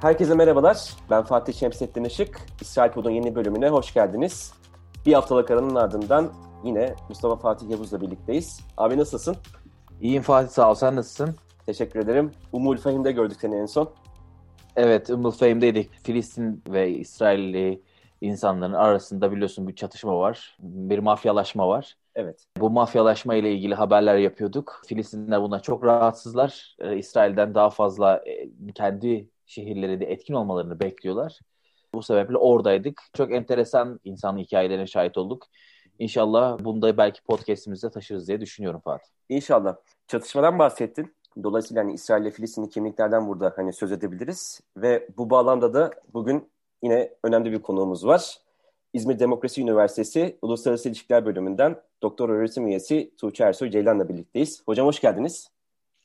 Herkese merhabalar. Ben Fatih Şemsettin Işık. İsrail Pod'un yeni bölümüne hoş geldiniz. Bir haftalık aranın ardından yine Mustafa Fatih Yavuz'la birlikteyiz. Abi nasılsın? İyiyim Fatih sağ ol. Sen nasılsın? Teşekkür ederim. Umul Fahim'de gördük seni en son. Evet, Umul Fahim'deydik. Filistin ve İsrailli insanların arasında biliyorsun bir çatışma var. Bir mafyalaşma var. Evet. Bu mafyalaşma ile ilgili haberler yapıyorduk. Filistinler buna çok rahatsızlar. Ee, İsrail'den daha fazla e, kendi şehirlerinde etkin olmalarını bekliyorlar. Bu sebeple oradaydık. Çok enteresan insan hikayelerine şahit olduk. İnşallah bunu da belki podcast'imize taşırız diye düşünüyorum Fatih. İnşallah. Çatışmadan bahsettin. Dolayısıyla hani İsrail ile Filistinli kimliklerden burada hani söz edebiliriz. Ve bu bağlamda da bugün yine önemli bir konuğumuz var. İzmir Demokrasi Üniversitesi Uluslararası İlişkiler Bölümünden doktor öğretim üyesi Tuğçe Ersoy Ceylan'la birlikteyiz. Hocam hoş geldiniz.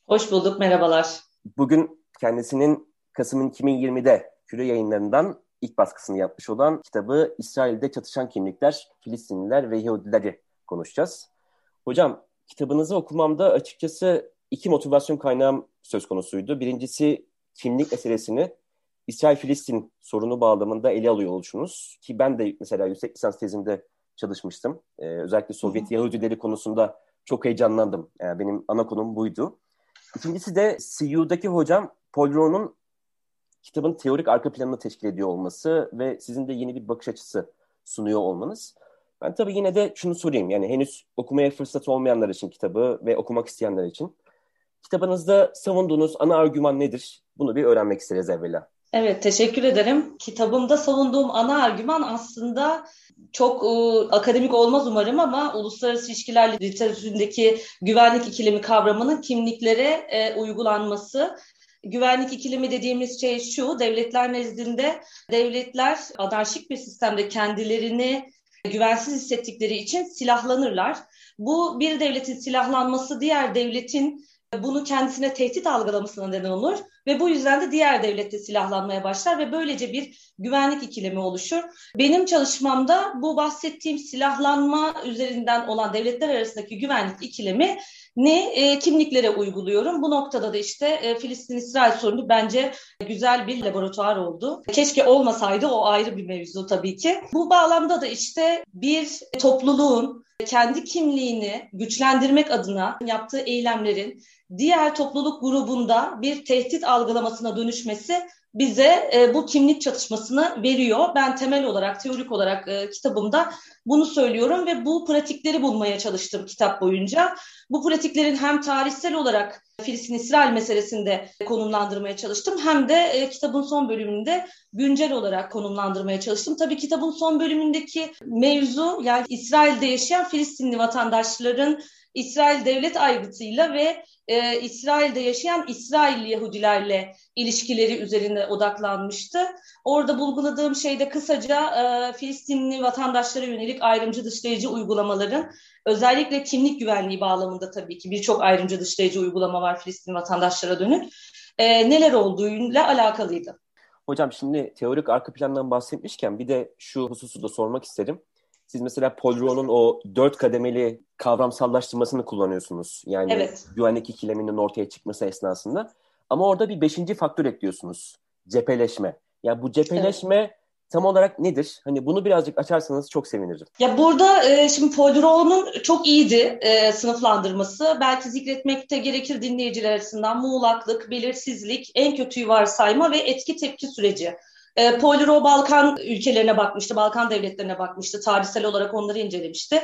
Hoş bulduk, merhabalar. Bugün kendisinin Kasım'ın 2020'de Küre yayınlarından ilk baskısını yapmış olan kitabı İsrail'de Çatışan Kimlikler, Filistinliler ve Yahudileri konuşacağız. Hocam kitabınızı okumamda açıkçası iki motivasyon kaynağım söz konusuydu. Birincisi kimlik meselesini İsrail-Filistin sorunu bağlamında ele alıyor oluşunuz. Ki ben de mesela yüksek lisans tezimde çalışmıştım. Ee, özellikle Sovyet Yahudileri konusunda çok heyecanlandım. Yani benim ana konum buydu. İkincisi de CU'daki hocam Paul Rowe'un kitabın teorik arka planını teşkil ediyor olması ve sizin de yeni bir bakış açısı sunuyor olmanız. Ben tabii yine de şunu sorayım. Yani henüz okumaya fırsat olmayanlar için kitabı ve okumak isteyenler için. Kitabınızda savunduğunuz ana argüman nedir? Bunu bir öğrenmek isteriz evvela. Evet, teşekkür ederim. Kitabımda savunduğum ana argüman aslında çok e, akademik olmaz umarım ama uluslararası ilişkiler literatüründeki güvenlik ikilemi kavramının kimliklere e, uygulanması güvenlik ikilimi dediğimiz şey şu, devletler nezdinde devletler anarşik bir sistemde kendilerini güvensiz hissettikleri için silahlanırlar. Bu bir devletin silahlanması diğer devletin bunu kendisine tehdit algılamasına neden olur ve bu yüzden de diğer devlette silahlanmaya başlar ve böylece bir güvenlik ikilemi oluşur. Benim çalışmamda bu bahsettiğim silahlanma üzerinden olan devletler arasındaki güvenlik ikilemi ne e, kimliklere uyguluyorum. Bu noktada da işte e, Filistin-İsrail sorunu bence güzel bir laboratuvar oldu. Keşke olmasaydı o ayrı bir mevzu tabii ki. Bu bağlamda da işte bir topluluğun kendi kimliğini güçlendirmek adına yaptığı eylemlerin diğer topluluk grubunda bir tehdit algılamasına dönüşmesi bize e, bu kimlik çatışmasını veriyor. Ben temel olarak, teorik olarak e, kitabımda bunu söylüyorum ve bu pratikleri bulmaya çalıştım kitap boyunca. Bu pratiklerin hem tarihsel olarak Filistin-İsrail meselesinde konumlandırmaya çalıştım hem de e, kitabın son bölümünde güncel olarak konumlandırmaya çalıştım. Tabii kitabın son bölümündeki mevzu yani İsrail'de yaşayan Filistinli vatandaşların İsrail devlet aygıtıyla ve e, İsrail'de yaşayan İsrail Yahudilerle ilişkileri üzerine odaklanmıştı. Orada bulguladığım şeyde kısaca e, Filistinli vatandaşlara yönelik ayrımcı dışlayıcı uygulamaların özellikle kimlik güvenliği bağlamında tabii ki birçok ayrımcı dışlayıcı uygulama var Filistin vatandaşlara dönük. E, neler olduğuyla alakalıydı. Hocam şimdi teorik arka plandan bahsetmişken bir de şu hususu da sormak isterim. Siz mesela Polron'un o dört kademeli kavramsallaştırmasını kullanıyorsunuz. Yani evet. güvenlik ikileminin ortaya çıkması esnasında. Ama orada bir beşinci faktör ekliyorsunuz. Cepheleşme. Ya yani bu cepheleşme evet. tam olarak nedir? Hani bunu birazcık açarsanız çok sevinirim. Ya burada e, şimdi Polron'un çok iyiydi e, sınıflandırması. Belki zikretmekte gerekir dinleyiciler arasından muğlaklık, belirsizlik, en kötüyü varsayma ve etki tepki süreci. E, Balkan ülkelerine bakmıştı, Balkan devletlerine bakmıştı, tarihsel olarak onları incelemişti.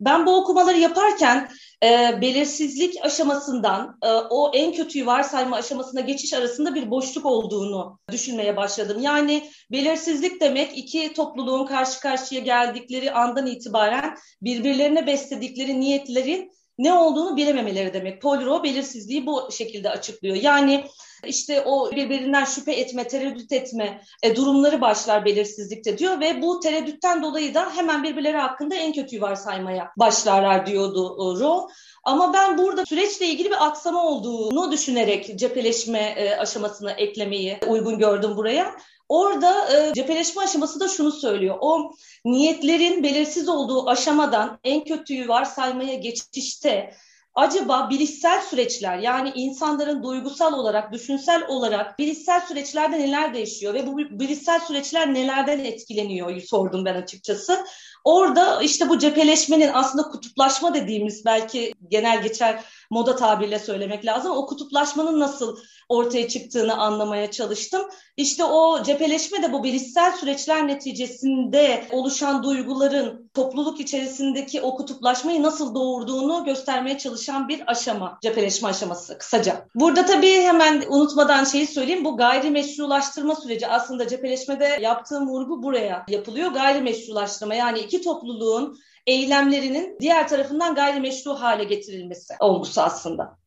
Ben bu okumaları yaparken e, belirsizlik aşamasından e, o en kötüyü varsayma aşamasına geçiş arasında bir boşluk olduğunu düşünmeye başladım. Yani belirsizlik demek iki topluluğun karşı karşıya geldikleri andan itibaren birbirlerine besledikleri niyetlerin ne olduğunu bilememeleri demek. Poliro belirsizliği bu şekilde açıklıyor. Yani işte o birbirinden şüphe etme, tereddüt etme e, durumları başlar belirsizlikte diyor ve bu tereddütten dolayı da hemen birbirleri hakkında en kötüyü varsaymaya başlarlar diyordu e, Ro. Ama ben burada süreçle ilgili bir aksama olduğunu düşünerek cepheleşme e, aşamasını eklemeyi uygun gördüm buraya. Orada e, cepheleşme aşaması da şunu söylüyor. O niyetlerin belirsiz olduğu aşamadan en kötüyü varsaymaya geçişte acaba bilişsel süreçler yani insanların duygusal olarak, düşünsel olarak bilişsel süreçlerde neler değişiyor ve bu bilişsel süreçler nelerden etkileniyor sordum ben açıkçası. Orada işte bu cepheleşmenin aslında kutuplaşma dediğimiz belki genel geçer moda tabirle söylemek lazım. O kutuplaşmanın nasıl ortaya çıktığını anlamaya çalıştım. İşte o cepheleşme de bu bilişsel süreçler neticesinde oluşan duyguların topluluk içerisindeki o kutuplaşmayı nasıl doğurduğunu göstermeye çalışan bir aşama. Cepheleşme aşaması kısaca. Burada tabii hemen unutmadan şeyi söyleyeyim. Bu gayrimeşrulaştırma süreci aslında cepheleşmede yaptığım vurgu buraya yapılıyor. Gayrimeşrulaştırma yani iki topluluğun eylemlerinin diğer tarafından gayrimeşru hale getirilmesi olgusu aslında.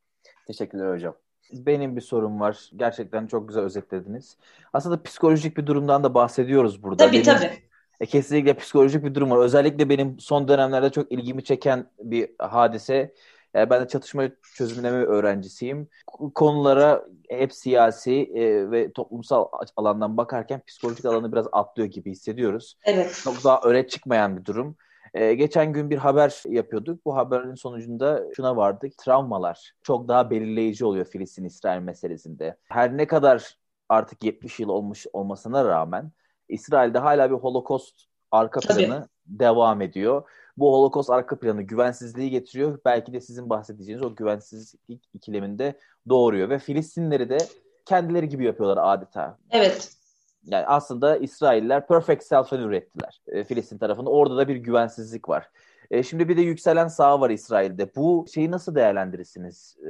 Teşekkürler hocam. Benim bir sorum var. Gerçekten çok güzel özetlediniz. Aslında psikolojik bir durumdan da bahsediyoruz burada. Tabii benim, tabii. E, kesinlikle psikolojik bir durum var. Özellikle benim son dönemlerde çok ilgimi çeken bir hadise. E, ben de çatışma çözümleme öğrencisiyim. Konulara hep siyasi e, ve toplumsal alandan bakarken psikolojik alanı biraz atlıyor gibi hissediyoruz. Evet. Çok daha öne çıkmayan bir durum. Ee, geçen gün bir haber yapıyorduk. Bu haberin sonucunda şuna vardık. Travmalar çok daha belirleyici oluyor Filistin-İsrail meselesinde. Her ne kadar artık 70 yıl olmuş olmasına rağmen İsrail'de hala bir holokost arka planı Tabii. devam ediyor. Bu holokost arka planı güvensizliği getiriyor. Belki de sizin bahsedeceğiniz o güvensizlik ikileminde doğuruyor. Ve Filistinleri de kendileri gibi yapıyorlar adeta. Evet. Yani aslında İsrailler perfect self'ını ürettiler e, Filistin tarafında. Orada da bir güvensizlik var. E, şimdi bir de yükselen sağ var İsrail'de. Bu şeyi nasıl değerlendirirsiniz? E,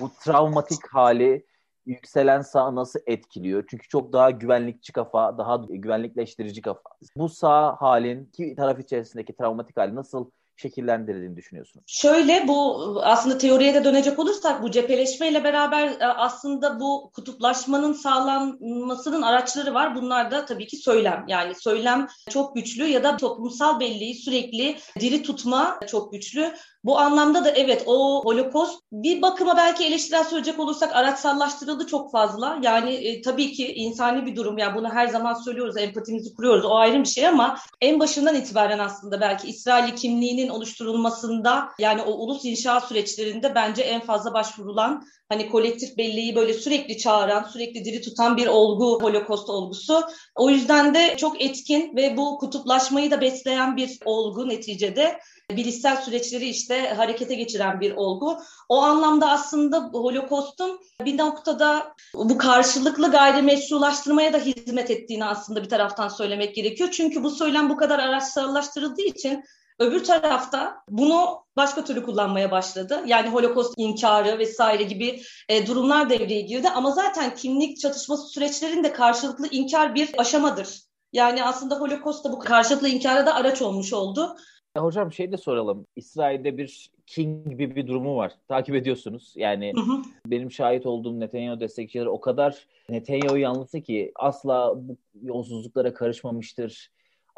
bu travmatik hali yükselen sağ nasıl etkiliyor? Çünkü çok daha güvenlikçi kafa, daha güvenlikleştirici kafa. Bu sağ halin ki taraf içerisindeki travmatik hali nasıl şekillendirildiğini düşünüyorsunuz? Şöyle bu aslında teoriye de dönecek olursak bu cepheleşmeyle beraber e, aslında bu kutuplaşmanın sağlanmasının araçları var. Bunlar da tabii ki söylem. Yani söylem çok güçlü ya da toplumsal belleği sürekli diri tutma çok güçlü. Bu anlamda da evet o holokost bir bakıma belki eleştirel söyleyecek olursak araçsallaştırıldı çok fazla. Yani e, tabii ki insani bir durum. Yani bunu her zaman söylüyoruz, empatimizi kuruyoruz. O ayrı bir şey ama en başından itibaren aslında belki İsrail kimliğinin oluşturulmasında yani o ulus inşa süreçlerinde bence en fazla başvurulan hani kolektif belleği böyle sürekli çağıran, sürekli diri tutan bir olgu holokost olgusu. O yüzden de çok etkin ve bu kutuplaşmayı da besleyen bir olgu neticede bilişsel süreçleri işte harekete geçiren bir olgu. O anlamda aslında Holokost'un bir noktada bu karşılıklı gayrimeşrulaştırmaya da hizmet ettiğini aslında bir taraftan söylemek gerekiyor. Çünkü bu söylem bu kadar araçsallaştırıldığı için öbür tarafta bunu başka türlü kullanmaya başladı. Yani Holokost inkarı vesaire gibi e, durumlar devreye girdi. Ama zaten kimlik çatışması süreçlerinde karşılıklı inkar bir aşamadır. Yani aslında Holokost da bu karşılıklı inkara da araç olmuş oldu. Ya hocam şey de soralım. İsrail'de bir King gibi bir durumu var. Takip ediyorsunuz. Yani hı hı. benim şahit olduğum Netanyahu destekçileri o kadar Netanyahu yanlısı ki asla bu yolsuzluklara karışmamıştır.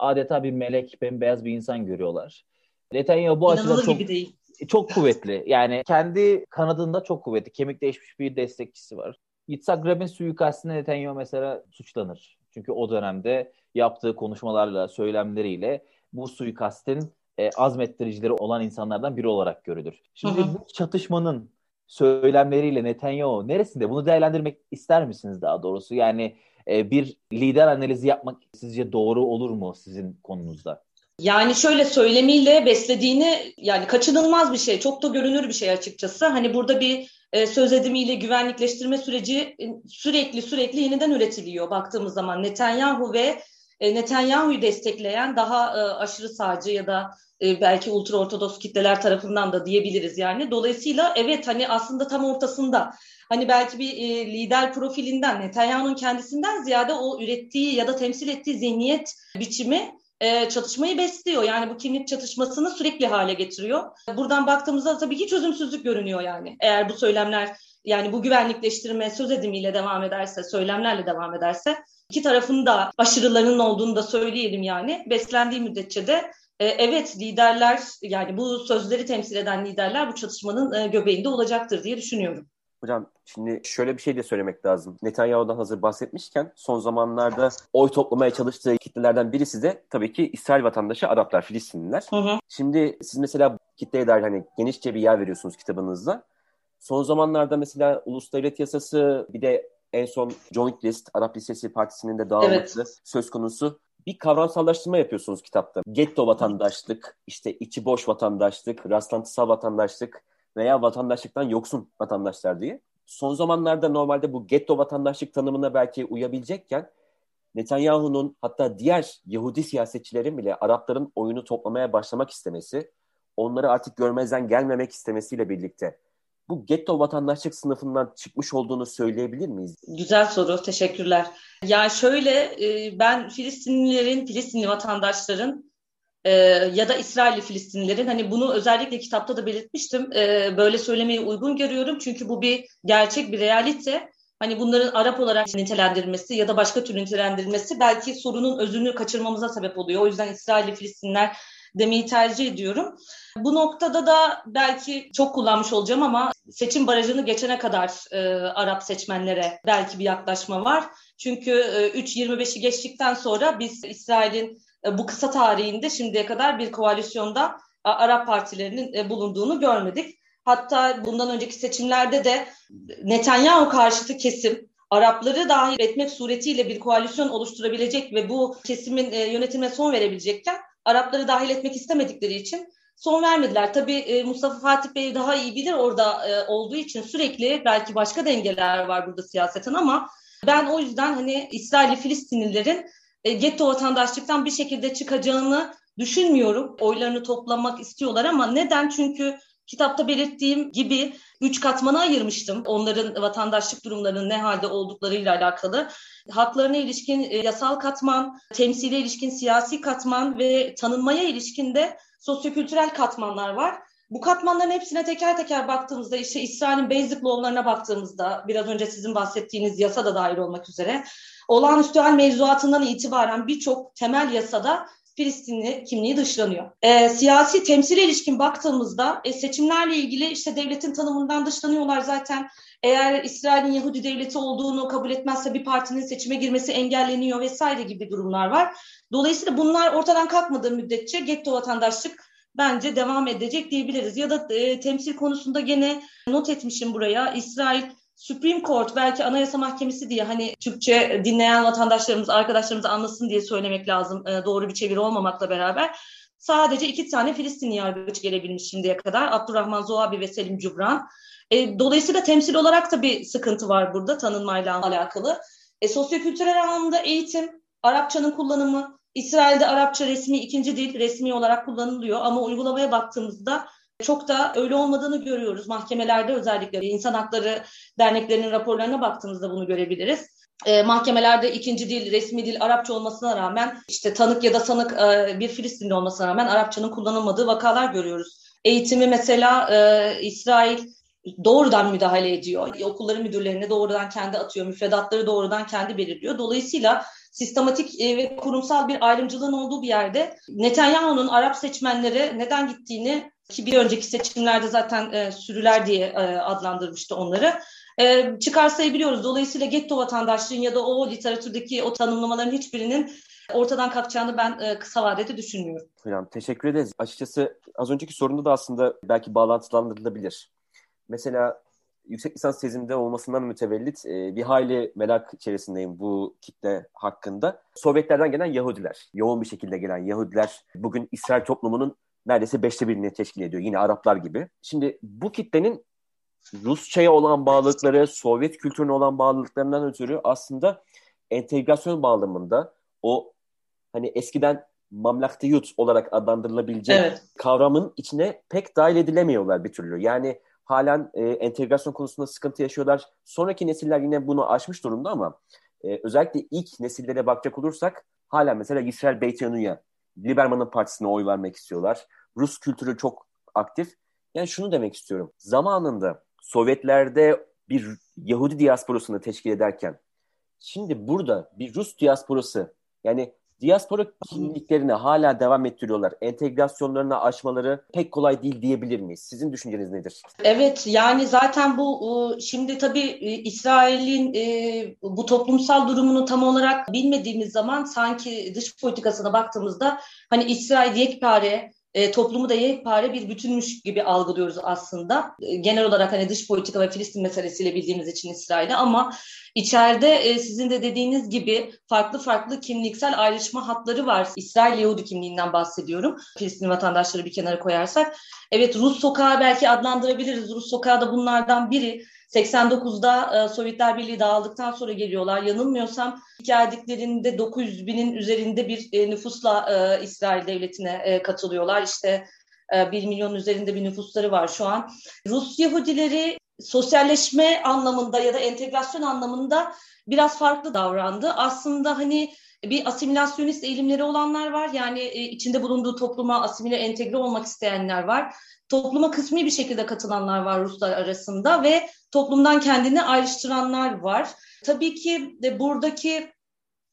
Adeta bir melek, bembeyaz bir insan görüyorlar. Netanyahu bu açıdan çok, değil. çok kuvvetli. Yani kendi kanadında çok kuvvetli. Kemikleşmiş bir destekçisi var. Yitzhak Rabin suikastine Netanyahu mesela suçlanır. Çünkü o dönemde yaptığı konuşmalarla, söylemleriyle bu suikastin e, azmettiricileri olan insanlardan biri olarak görülür. Şimdi hı hı. bu çatışmanın söylemleriyle Netanyahu neresinde? Bunu değerlendirmek ister misiniz daha doğrusu? Yani e, bir lider analizi yapmak sizce doğru olur mu sizin konunuzda? Yani şöyle söylemiyle beslediğini yani kaçınılmaz bir şey, çok da görünür bir şey açıkçası. Hani burada bir e, söz edimiyle güvenlikleştirme süreci e, sürekli sürekli yeniden üretiliyor baktığımız zaman. Netanyahu ve e, Netanyahu'yu destekleyen daha e, aşırı sağcı ya da e, belki ultra ortodoks kitleler tarafından da diyebiliriz yani. Dolayısıyla evet hani aslında tam ortasında hani belki bir lider profilinden Netanyahu'nun kendisinden ziyade o ürettiği ya da temsil ettiği zihniyet biçimi çatışmayı besliyor. Yani bu kimlik çatışmasını sürekli hale getiriyor. Buradan baktığımızda tabii ki çözümsüzlük görünüyor yani. Eğer bu söylemler yani bu güvenlikleştirme söz edimiyle devam ederse, söylemlerle devam ederse iki tarafın da aşırılarının olduğunu da söyleyelim yani. Beslendiği müddetçe de e, evet liderler yani bu sözleri temsil eden liderler bu çatışmanın e, göbeğinde olacaktır diye düşünüyorum. Hocam şimdi şöyle bir şey de söylemek lazım. Netanyahu'dan hazır bahsetmişken son zamanlarda oy toplamaya çalıştığı kitlelerden birisi de tabii ki İsrail vatandaşı Araplar, Filistinliler. Hı hı. Şimdi siz mesela kitleye dair hani genişçe bir yer veriyorsunuz kitabınızda. Son zamanlarda mesela Ulus Devlet Yasası bir de en son Joint List, Arap Lisesi Partisi'nin de dağılması evet. söz konusu. Bir kavramsallaştırma yapıyorsunuz kitapta. Getto vatandaşlık, işte içi boş vatandaşlık, rastlantısal vatandaşlık veya vatandaşlıktan yoksun vatandaşlar diye. Son zamanlarda normalde bu getto vatandaşlık tanımına belki uyabilecekken Netanyahu'nun hatta diğer Yahudi siyasetçilerin bile Arapların oyunu toplamaya başlamak istemesi, onları artık görmezden gelmemek istemesiyle birlikte bu getto vatandaşlık sınıfından çıkmış olduğunu söyleyebilir miyiz? Güzel soru, teşekkürler. Ya şöyle e, ben Filistinlilerin, Filistinli vatandaşların e, ya da İsrailli Filistinlilerin hani bunu özellikle kitapta da belirtmiştim. E, böyle söylemeyi uygun görüyorum çünkü bu bir gerçek bir realite. Hani bunların Arap olarak nitelendirilmesi ya da başka tür nitelendirilmesi belki sorunun özünü kaçırmamıza sebep oluyor. O yüzden İsrailli Filistinler demeyi tercih ediyorum. Bu noktada da belki çok kullanmış olacağım ama seçim barajını geçene kadar e, Arap seçmenlere belki bir yaklaşma var. Çünkü e, 3.25'i geçtikten sonra biz İsrail'in e, bu kısa tarihinde şimdiye kadar bir koalisyonda Arap partilerinin e, bulunduğunu görmedik. Hatta bundan önceki seçimlerde de Netanyahu karşıtı kesim Arapları dahil etmek suretiyle bir koalisyon oluşturabilecek ve bu kesimin e, yönetimine son verebilecekken Arapları dahil etmek istemedikleri için son vermediler. Tabii Mustafa Fatih Bey daha iyi bilir orada olduğu için sürekli belki başka dengeler var burada siyaseten ama ben o yüzden hani İsrailli Filistinlilerin e, getto vatandaşlıktan bir şekilde çıkacağını düşünmüyorum. Oylarını toplamak istiyorlar ama neden? Çünkü kitapta belirttiğim gibi üç katmana ayırmıştım. Onların vatandaşlık durumlarının ne halde olduklarıyla alakalı. Haklarına ilişkin e, yasal katman, temsile ilişkin siyasi katman ve tanınmaya ilişkin de sosyokültürel katmanlar var. Bu katmanların hepsine teker teker baktığımızda işte İsrail'in basic law'larına baktığımızda biraz önce sizin bahsettiğiniz yasa da dahil olmak üzere olağanüstü hal mevzuatından itibaren birçok temel yasada Filistinli kimliği dışlanıyor. E, siyasi temsile ilişkin baktığımızda e, seçimlerle ilgili işte devletin tanımından dışlanıyorlar zaten. Eğer İsrail'in Yahudi devleti olduğunu kabul etmezse bir partinin seçime girmesi engelleniyor vesaire gibi durumlar var. Dolayısıyla bunlar ortadan kalkmadığı müddetçe getto vatandaşlık bence devam edecek diyebiliriz. Ya da e, temsil konusunda gene not etmişim buraya. İsrail Supreme Court belki Anayasa Mahkemesi diye hani Türkçe dinleyen vatandaşlarımız, arkadaşlarımız anlasın diye söylemek lazım. E, doğru bir çeviri olmamakla beraber. Sadece iki tane Filistinli yargıç gelebilmiş şimdiye kadar. Abdurrahman Zoabi ve Selim Cubran. E, dolayısıyla temsil olarak da bir sıkıntı var burada tanınmayla alakalı. E, sosyokültürel anlamda eğitim, Arapçanın kullanımı, İsrail'de Arapça resmi ikinci dil resmi olarak kullanılıyor ama uygulamaya baktığımızda çok da öyle olmadığını görüyoruz. Mahkemelerde özellikle insan hakları derneklerinin raporlarına baktığımızda bunu görebiliriz. E, mahkemelerde ikinci dil, resmi dil Arapça olmasına rağmen işte tanık ya da sanık e, bir Filistinli olmasına rağmen Arapçanın kullanılmadığı vakalar görüyoruz. Eğitimi mesela e, İsrail doğrudan müdahale ediyor. Okulların müdürlerine doğrudan kendi atıyor, müfredatları doğrudan kendi belirliyor. Dolayısıyla sistematik e, ve kurumsal bir ayrımcılığın olduğu bir yerde Netanyahu'nun Arap seçmenlere neden gittiğini ki bir önceki seçimlerde zaten e, sürüler diye e, adlandırmıştı onları. E, çıkarsayabiliyoruz. Dolayısıyla getto vatandaşlığın ya da o literatürdeki o tanımlamaların hiçbirinin ortadan kalkacağını ben e, kısa vadede düşünmüyorum. Hocam teşekkür ederiz. Açıkçası az önceki sorunda da aslında belki bağlantılandırılabilir. Mesela yüksek lisans tezimde olmasından mütevellit e, bir hayli merak içerisindeyim bu kitle hakkında. Sovyetlerden gelen Yahudiler, yoğun bir şekilde gelen Yahudiler bugün İsrail toplumunun neredeyse beşte birini teşkil ediyor. Yine Araplar gibi. Şimdi bu kitlenin Rusça'ya olan bağlılıkları, Sovyet kültürüne olan bağlılıklarından ötürü aslında entegrasyon bağlamında o hani eskiden mamlaktiyut olarak adlandırılabilecek evet. kavramın içine pek dahil edilemiyorlar bir türlü. Yani halen e, entegrasyon konusunda sıkıntı yaşıyorlar. Sonraki nesiller yine bunu aşmış durumda ama e, özellikle ilk nesillere bakacak olursak hala mesela İsrail Beytanu'ya Liberman'ın partisine oy vermek istiyorlar. Rus kültürü çok aktif. Yani şunu demek istiyorum. Zamanında Sovyetlerde bir Yahudi diasporasını teşkil ederken şimdi burada bir Rus diasporası yani diaspora kimliklerini hala devam ettiriyorlar. Entegrasyonlarını aşmaları pek kolay değil diyebilir miyiz? Sizin düşünceniz nedir? Evet yani zaten bu şimdi tabii e, İsrail'in e, bu toplumsal durumunu tam olarak bilmediğimiz zaman sanki dış politikasına baktığımızda hani İsrail yekpare e, toplumu da yekpare bir bütünmüş gibi algılıyoruz aslında. E, genel olarak hani dış politika ve Filistin meselesiyle bildiğimiz için İsrail'i ama içeride e, sizin de dediğiniz gibi farklı farklı kimliksel ayrışma hatları var. İsrail Yahudi kimliğinden bahsediyorum. Filistin vatandaşları bir kenara koyarsak. Evet Rus sokağı belki adlandırabiliriz. Rus sokağı da bunlardan biri. 89'da e, Sovyetler Birliği dağıldıktan sonra geliyorlar. Yanılmıyorsam geldiklerinde 900 binin üzerinde bir e, nüfusla e, İsrail devletine e, katılıyorlar. İşte e, 1 milyon üzerinde bir nüfusları var şu an. Rus Yahudileri sosyalleşme anlamında ya da entegrasyon anlamında biraz farklı davrandı. Aslında hani bir asimilasyonist eğilimleri olanlar var. Yani e, içinde bulunduğu topluma asimile entegre olmak isteyenler var. Topluma kısmi bir şekilde katılanlar var Ruslar arasında ve toplumdan kendini ayrıştıranlar var. Tabii ki de buradaki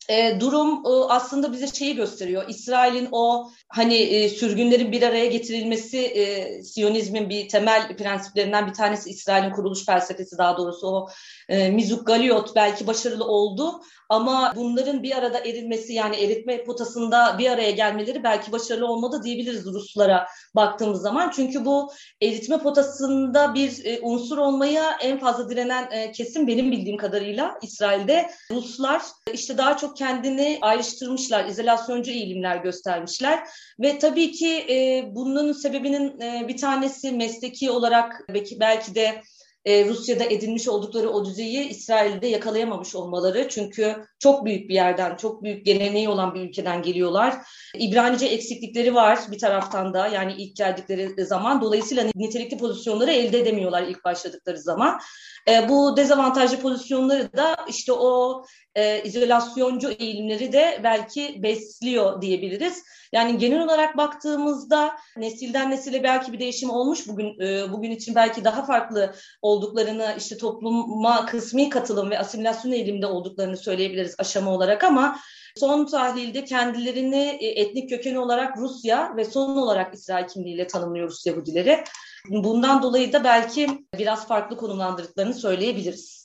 e, durum e, aslında bize şeyi gösteriyor. İsrail'in o hani e, sürgünlerin bir araya getirilmesi e, Siyonizmin bir temel prensiplerinden bir tanesi İsrail'in kuruluş felsefesi daha doğrusu o e, Mizuk Galiot belki başarılı oldu ama bunların bir arada erilmesi yani eritme potasında bir araya gelmeleri belki başarılı olmadı diyebiliriz Ruslara baktığımız zaman. Çünkü bu eritme potasında bir unsur olmaya en fazla direnen e, kesim benim bildiğim kadarıyla İsrail'de Ruslar işte daha çok kendini ayrıştırmışlar, izolasyoncu eğilimler göstermişler. Ve tabii ki e, bunun sebebinin e, bir tanesi mesleki olarak belki, belki de e, Rusya'da edinmiş oldukları o düzeyi İsrail'de yakalayamamış olmaları. Çünkü çok büyük bir yerden, çok büyük geleneği olan bir ülkeden geliyorlar. İbranice eksiklikleri var bir taraftan da yani ilk geldikleri zaman. Dolayısıyla nitelikli pozisyonları elde edemiyorlar ilk başladıkları zaman. E, bu dezavantajlı pozisyonları da işte o e, izolasyoncu eğilimleri de belki besliyor diyebiliriz. Yani genel olarak baktığımızda nesilden nesile belki bir değişim olmuş bugün e, bugün için belki daha farklı olduklarını işte topluma kısmi katılım ve asimilasyon eğilimde olduklarını söyleyebiliriz aşama olarak ama son tahlilde kendilerini e, etnik kökeni olarak Rusya ve son olarak İsrail kimliğiyle tanımlıyoruz Yahudileri. Bundan dolayı da belki biraz farklı konumlandırdıklarını söyleyebiliriz.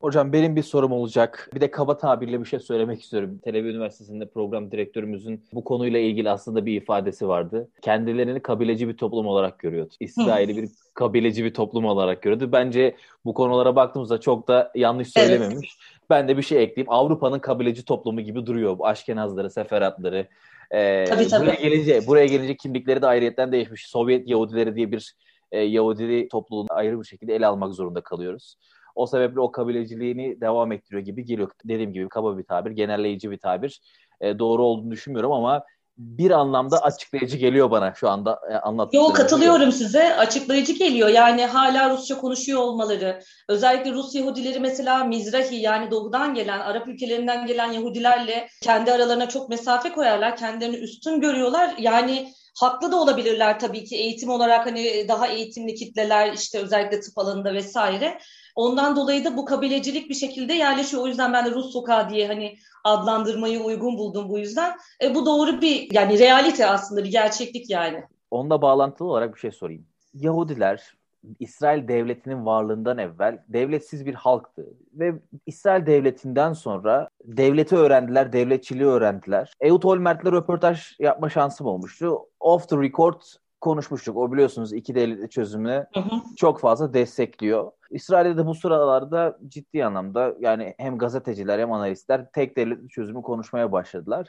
Hocam benim bir sorum olacak. Bir de kaba tabirle bir şey söylemek istiyorum. Tel Aviv Üniversitesi'nde program direktörümüzün bu konuyla ilgili aslında bir ifadesi vardı. Kendilerini kabileci bir toplum olarak görüyordu. İsrail'i bir kabileci bir toplum olarak görüyordu. Bence bu konulara baktığımızda çok da yanlış söylememiş. Evet. Ben de bir şey ekleyeyim. Avrupa'nın kabileci toplumu gibi duruyor. Bu Aşkenazları, Seferatları. Ee, tabii, tabii. Buraya gelince, buraya gelince kimlikleri de ayrıyetten değişmiş. Sovyet Yahudileri diye bir e, Yahudi topluluğunu ayrı bir şekilde ele almak zorunda kalıyoruz. O sebeple o kabileciliğini devam ettiriyor gibi geliyor. Dediğim gibi kaba bir tabir, genelleyici bir tabir. E, doğru olduğunu düşünmüyorum ama bir anlamda açıklayıcı geliyor bana şu anda e, anlattığım. Yok katılıyorum size. Açıklayıcı geliyor. Yani hala Rusça konuşuyor olmaları. Özellikle Rus Yahudileri mesela Mizrahi yani doğudan gelen, Arap ülkelerinden gelen Yahudilerle kendi aralarına çok mesafe koyarlar. Kendilerini üstün görüyorlar. Yani haklı da olabilirler tabii ki eğitim olarak hani daha eğitimli kitleler işte özellikle tıp alanında vesaire. Ondan dolayı da bu kabilecilik bir şekilde yerleşiyor. O yüzden ben de Rus sokağı diye hani adlandırmayı uygun buldum bu yüzden. E, bu doğru bir yani realite aslında bir gerçeklik yani. Onunla bağlantılı olarak bir şey sorayım. Yahudiler İsrail devletinin varlığından evvel devletsiz bir halktı. Ve İsrail devletinden sonra devleti öğrendiler, devletçiliği öğrendiler. Ehud Olmert'le röportaj yapma şansım olmuştu. Off the record konuşmuştuk. O biliyorsunuz iki devletli çözümü hı hı. çok fazla destekliyor. İsrail'de de bu sıralarda ciddi anlamda yani hem gazeteciler hem analistler tek devletli çözümü konuşmaya başladılar.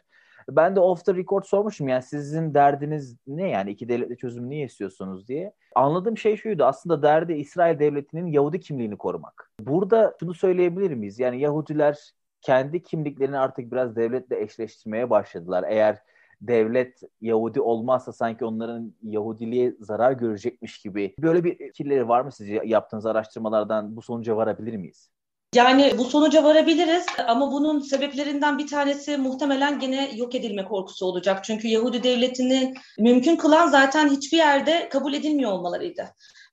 Ben de off the record sormuşum yani sizin derdiniz ne yani iki devletli çözüm niye istiyorsunuz diye. Anladığım şey şuydu aslında derdi İsrail devletinin Yahudi kimliğini korumak. Burada şunu söyleyebilir miyiz? Yani Yahudiler kendi kimliklerini artık biraz devletle eşleştirmeye başladılar. Eğer devlet Yahudi olmazsa sanki onların Yahudiliğe zarar görecekmiş gibi böyle bir fikirleri var mı sizce yaptığınız araştırmalardan bu sonuca varabilir miyiz? Yani bu sonuca varabiliriz ama bunun sebeplerinden bir tanesi muhtemelen gene yok edilme korkusu olacak. Çünkü Yahudi devletini mümkün kılan zaten hiçbir yerde kabul edilmiyor olmalarıydı.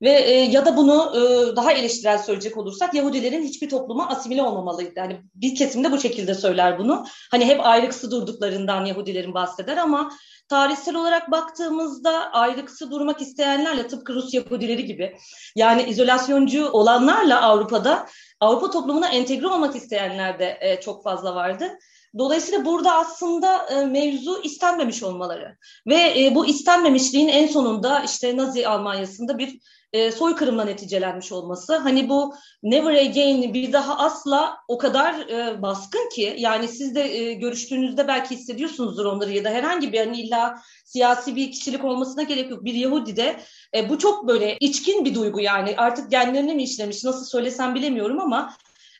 Ve e, ya da bunu e, daha eleştirel söyleyecek olursak Yahudilerin hiçbir topluma asimile olmamalıydı. Yani bir kesim de bu şekilde söyler bunu. Hani hep ayrıksı durduklarından Yahudilerin bahseder ama tarihsel olarak baktığımızda ayrıksı durmak isteyenlerle tıpkı Rus Yahudileri gibi yani izolasyoncu olanlarla Avrupa'da Avrupa toplumuna entegre olmak isteyenler de e, çok fazla vardı. Dolayısıyla burada aslında e, mevzu istenmemiş olmaları ve e, bu istenmemişliğin en sonunda işte Nazi Almanya'sında bir e, soykırımla neticelenmiş olması. Hani bu never again bir daha asla o kadar e, baskın ki yani siz de e, görüştüğünüzde belki hissediyorsunuzdur onları ya da herhangi bir hani illa siyasi bir kişilik olmasına gerek yok. Bir Yahudi de e, bu çok böyle içkin bir duygu yani artık genlerine mi işlemiş nasıl söylesem bilemiyorum ama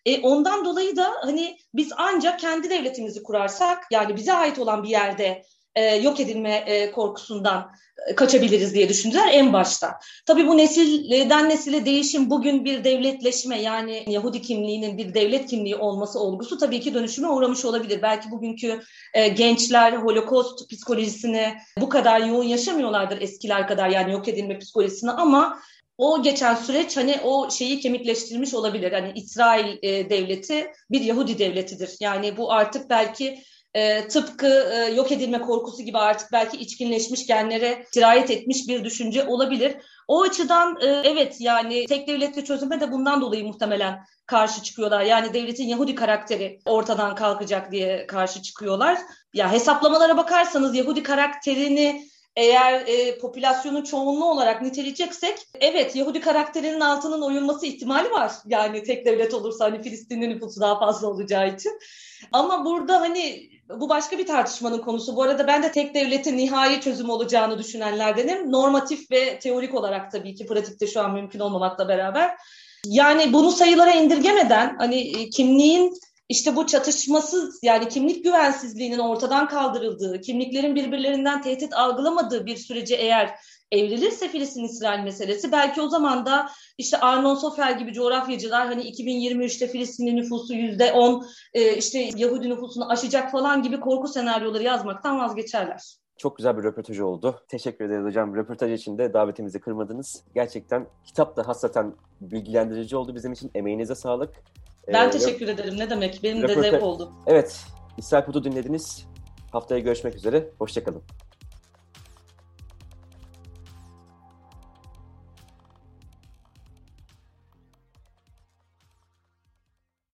e, ondan dolayı da hani biz ancak kendi devletimizi kurarsak yani bize ait olan bir yerde e, yok edilme e, korkusundan e, kaçabiliriz diye düşündüler en başta. Tabii bu nesilden nesile değişim bugün bir devletleşme yani Yahudi kimliğinin bir devlet kimliği olması olgusu tabii ki dönüşüme uğramış olabilir. Belki bugünkü e, gençler holokost psikolojisini bu kadar yoğun yaşamıyorlardır eskiler kadar yani yok edilme psikolojisini ama o geçen süreç hani o şeyi kemikleştirmiş olabilir. Hani İsrail e, devleti bir Yahudi devletidir. Yani bu artık belki e, tıpkı e, yok edilme korkusu gibi artık belki içkinleşmiş genlere sirayet etmiş bir düşünce olabilir. O açıdan e, evet yani tek devletli çözüme de bundan dolayı muhtemelen karşı çıkıyorlar. Yani devletin Yahudi karakteri ortadan kalkacak diye karşı çıkıyorlar. Ya hesaplamalara bakarsanız Yahudi karakterini eğer e, popülasyonun çoğunluğu olarak niteleyeceksek evet Yahudi karakterinin altının oyulması ihtimali var. Yani tek devlet olursa hani Filistinli nüfusu daha fazla olacağı için. Ama burada hani bu başka bir tartışmanın konusu. Bu arada ben de tek devletin nihai çözüm olacağını düşünenlerdenim. Normatif ve teorik olarak tabii ki pratikte şu an mümkün olmamakla beraber. Yani bunu sayılara indirgemeden hani e, kimliğin işte bu çatışmasız yani kimlik güvensizliğinin ortadan kaldırıldığı, kimliklerin birbirlerinden tehdit algılamadığı bir sürece eğer evrilirse Filistin-İsrail meselesi belki o zaman da işte Arnon Sofer gibi coğrafyacılar hani 2023'te Filistin'in nüfusu yüzde on e, işte Yahudi nüfusunu aşacak falan gibi korku senaryoları yazmaktan vazgeçerler. Çok güzel bir röportaj oldu. Teşekkür ederiz hocam. Röportaj için de davetimizi kırmadınız. Gerçekten kitap da hasreten bilgilendirici oldu bizim için. Emeğinize sağlık. Ben ee, teşekkür ederim. Ne demek? Benim röportaj... de zevk oldu. Evet. İsrail Putu dinlediniz. Haftaya görüşmek üzere. Hoşçakalın.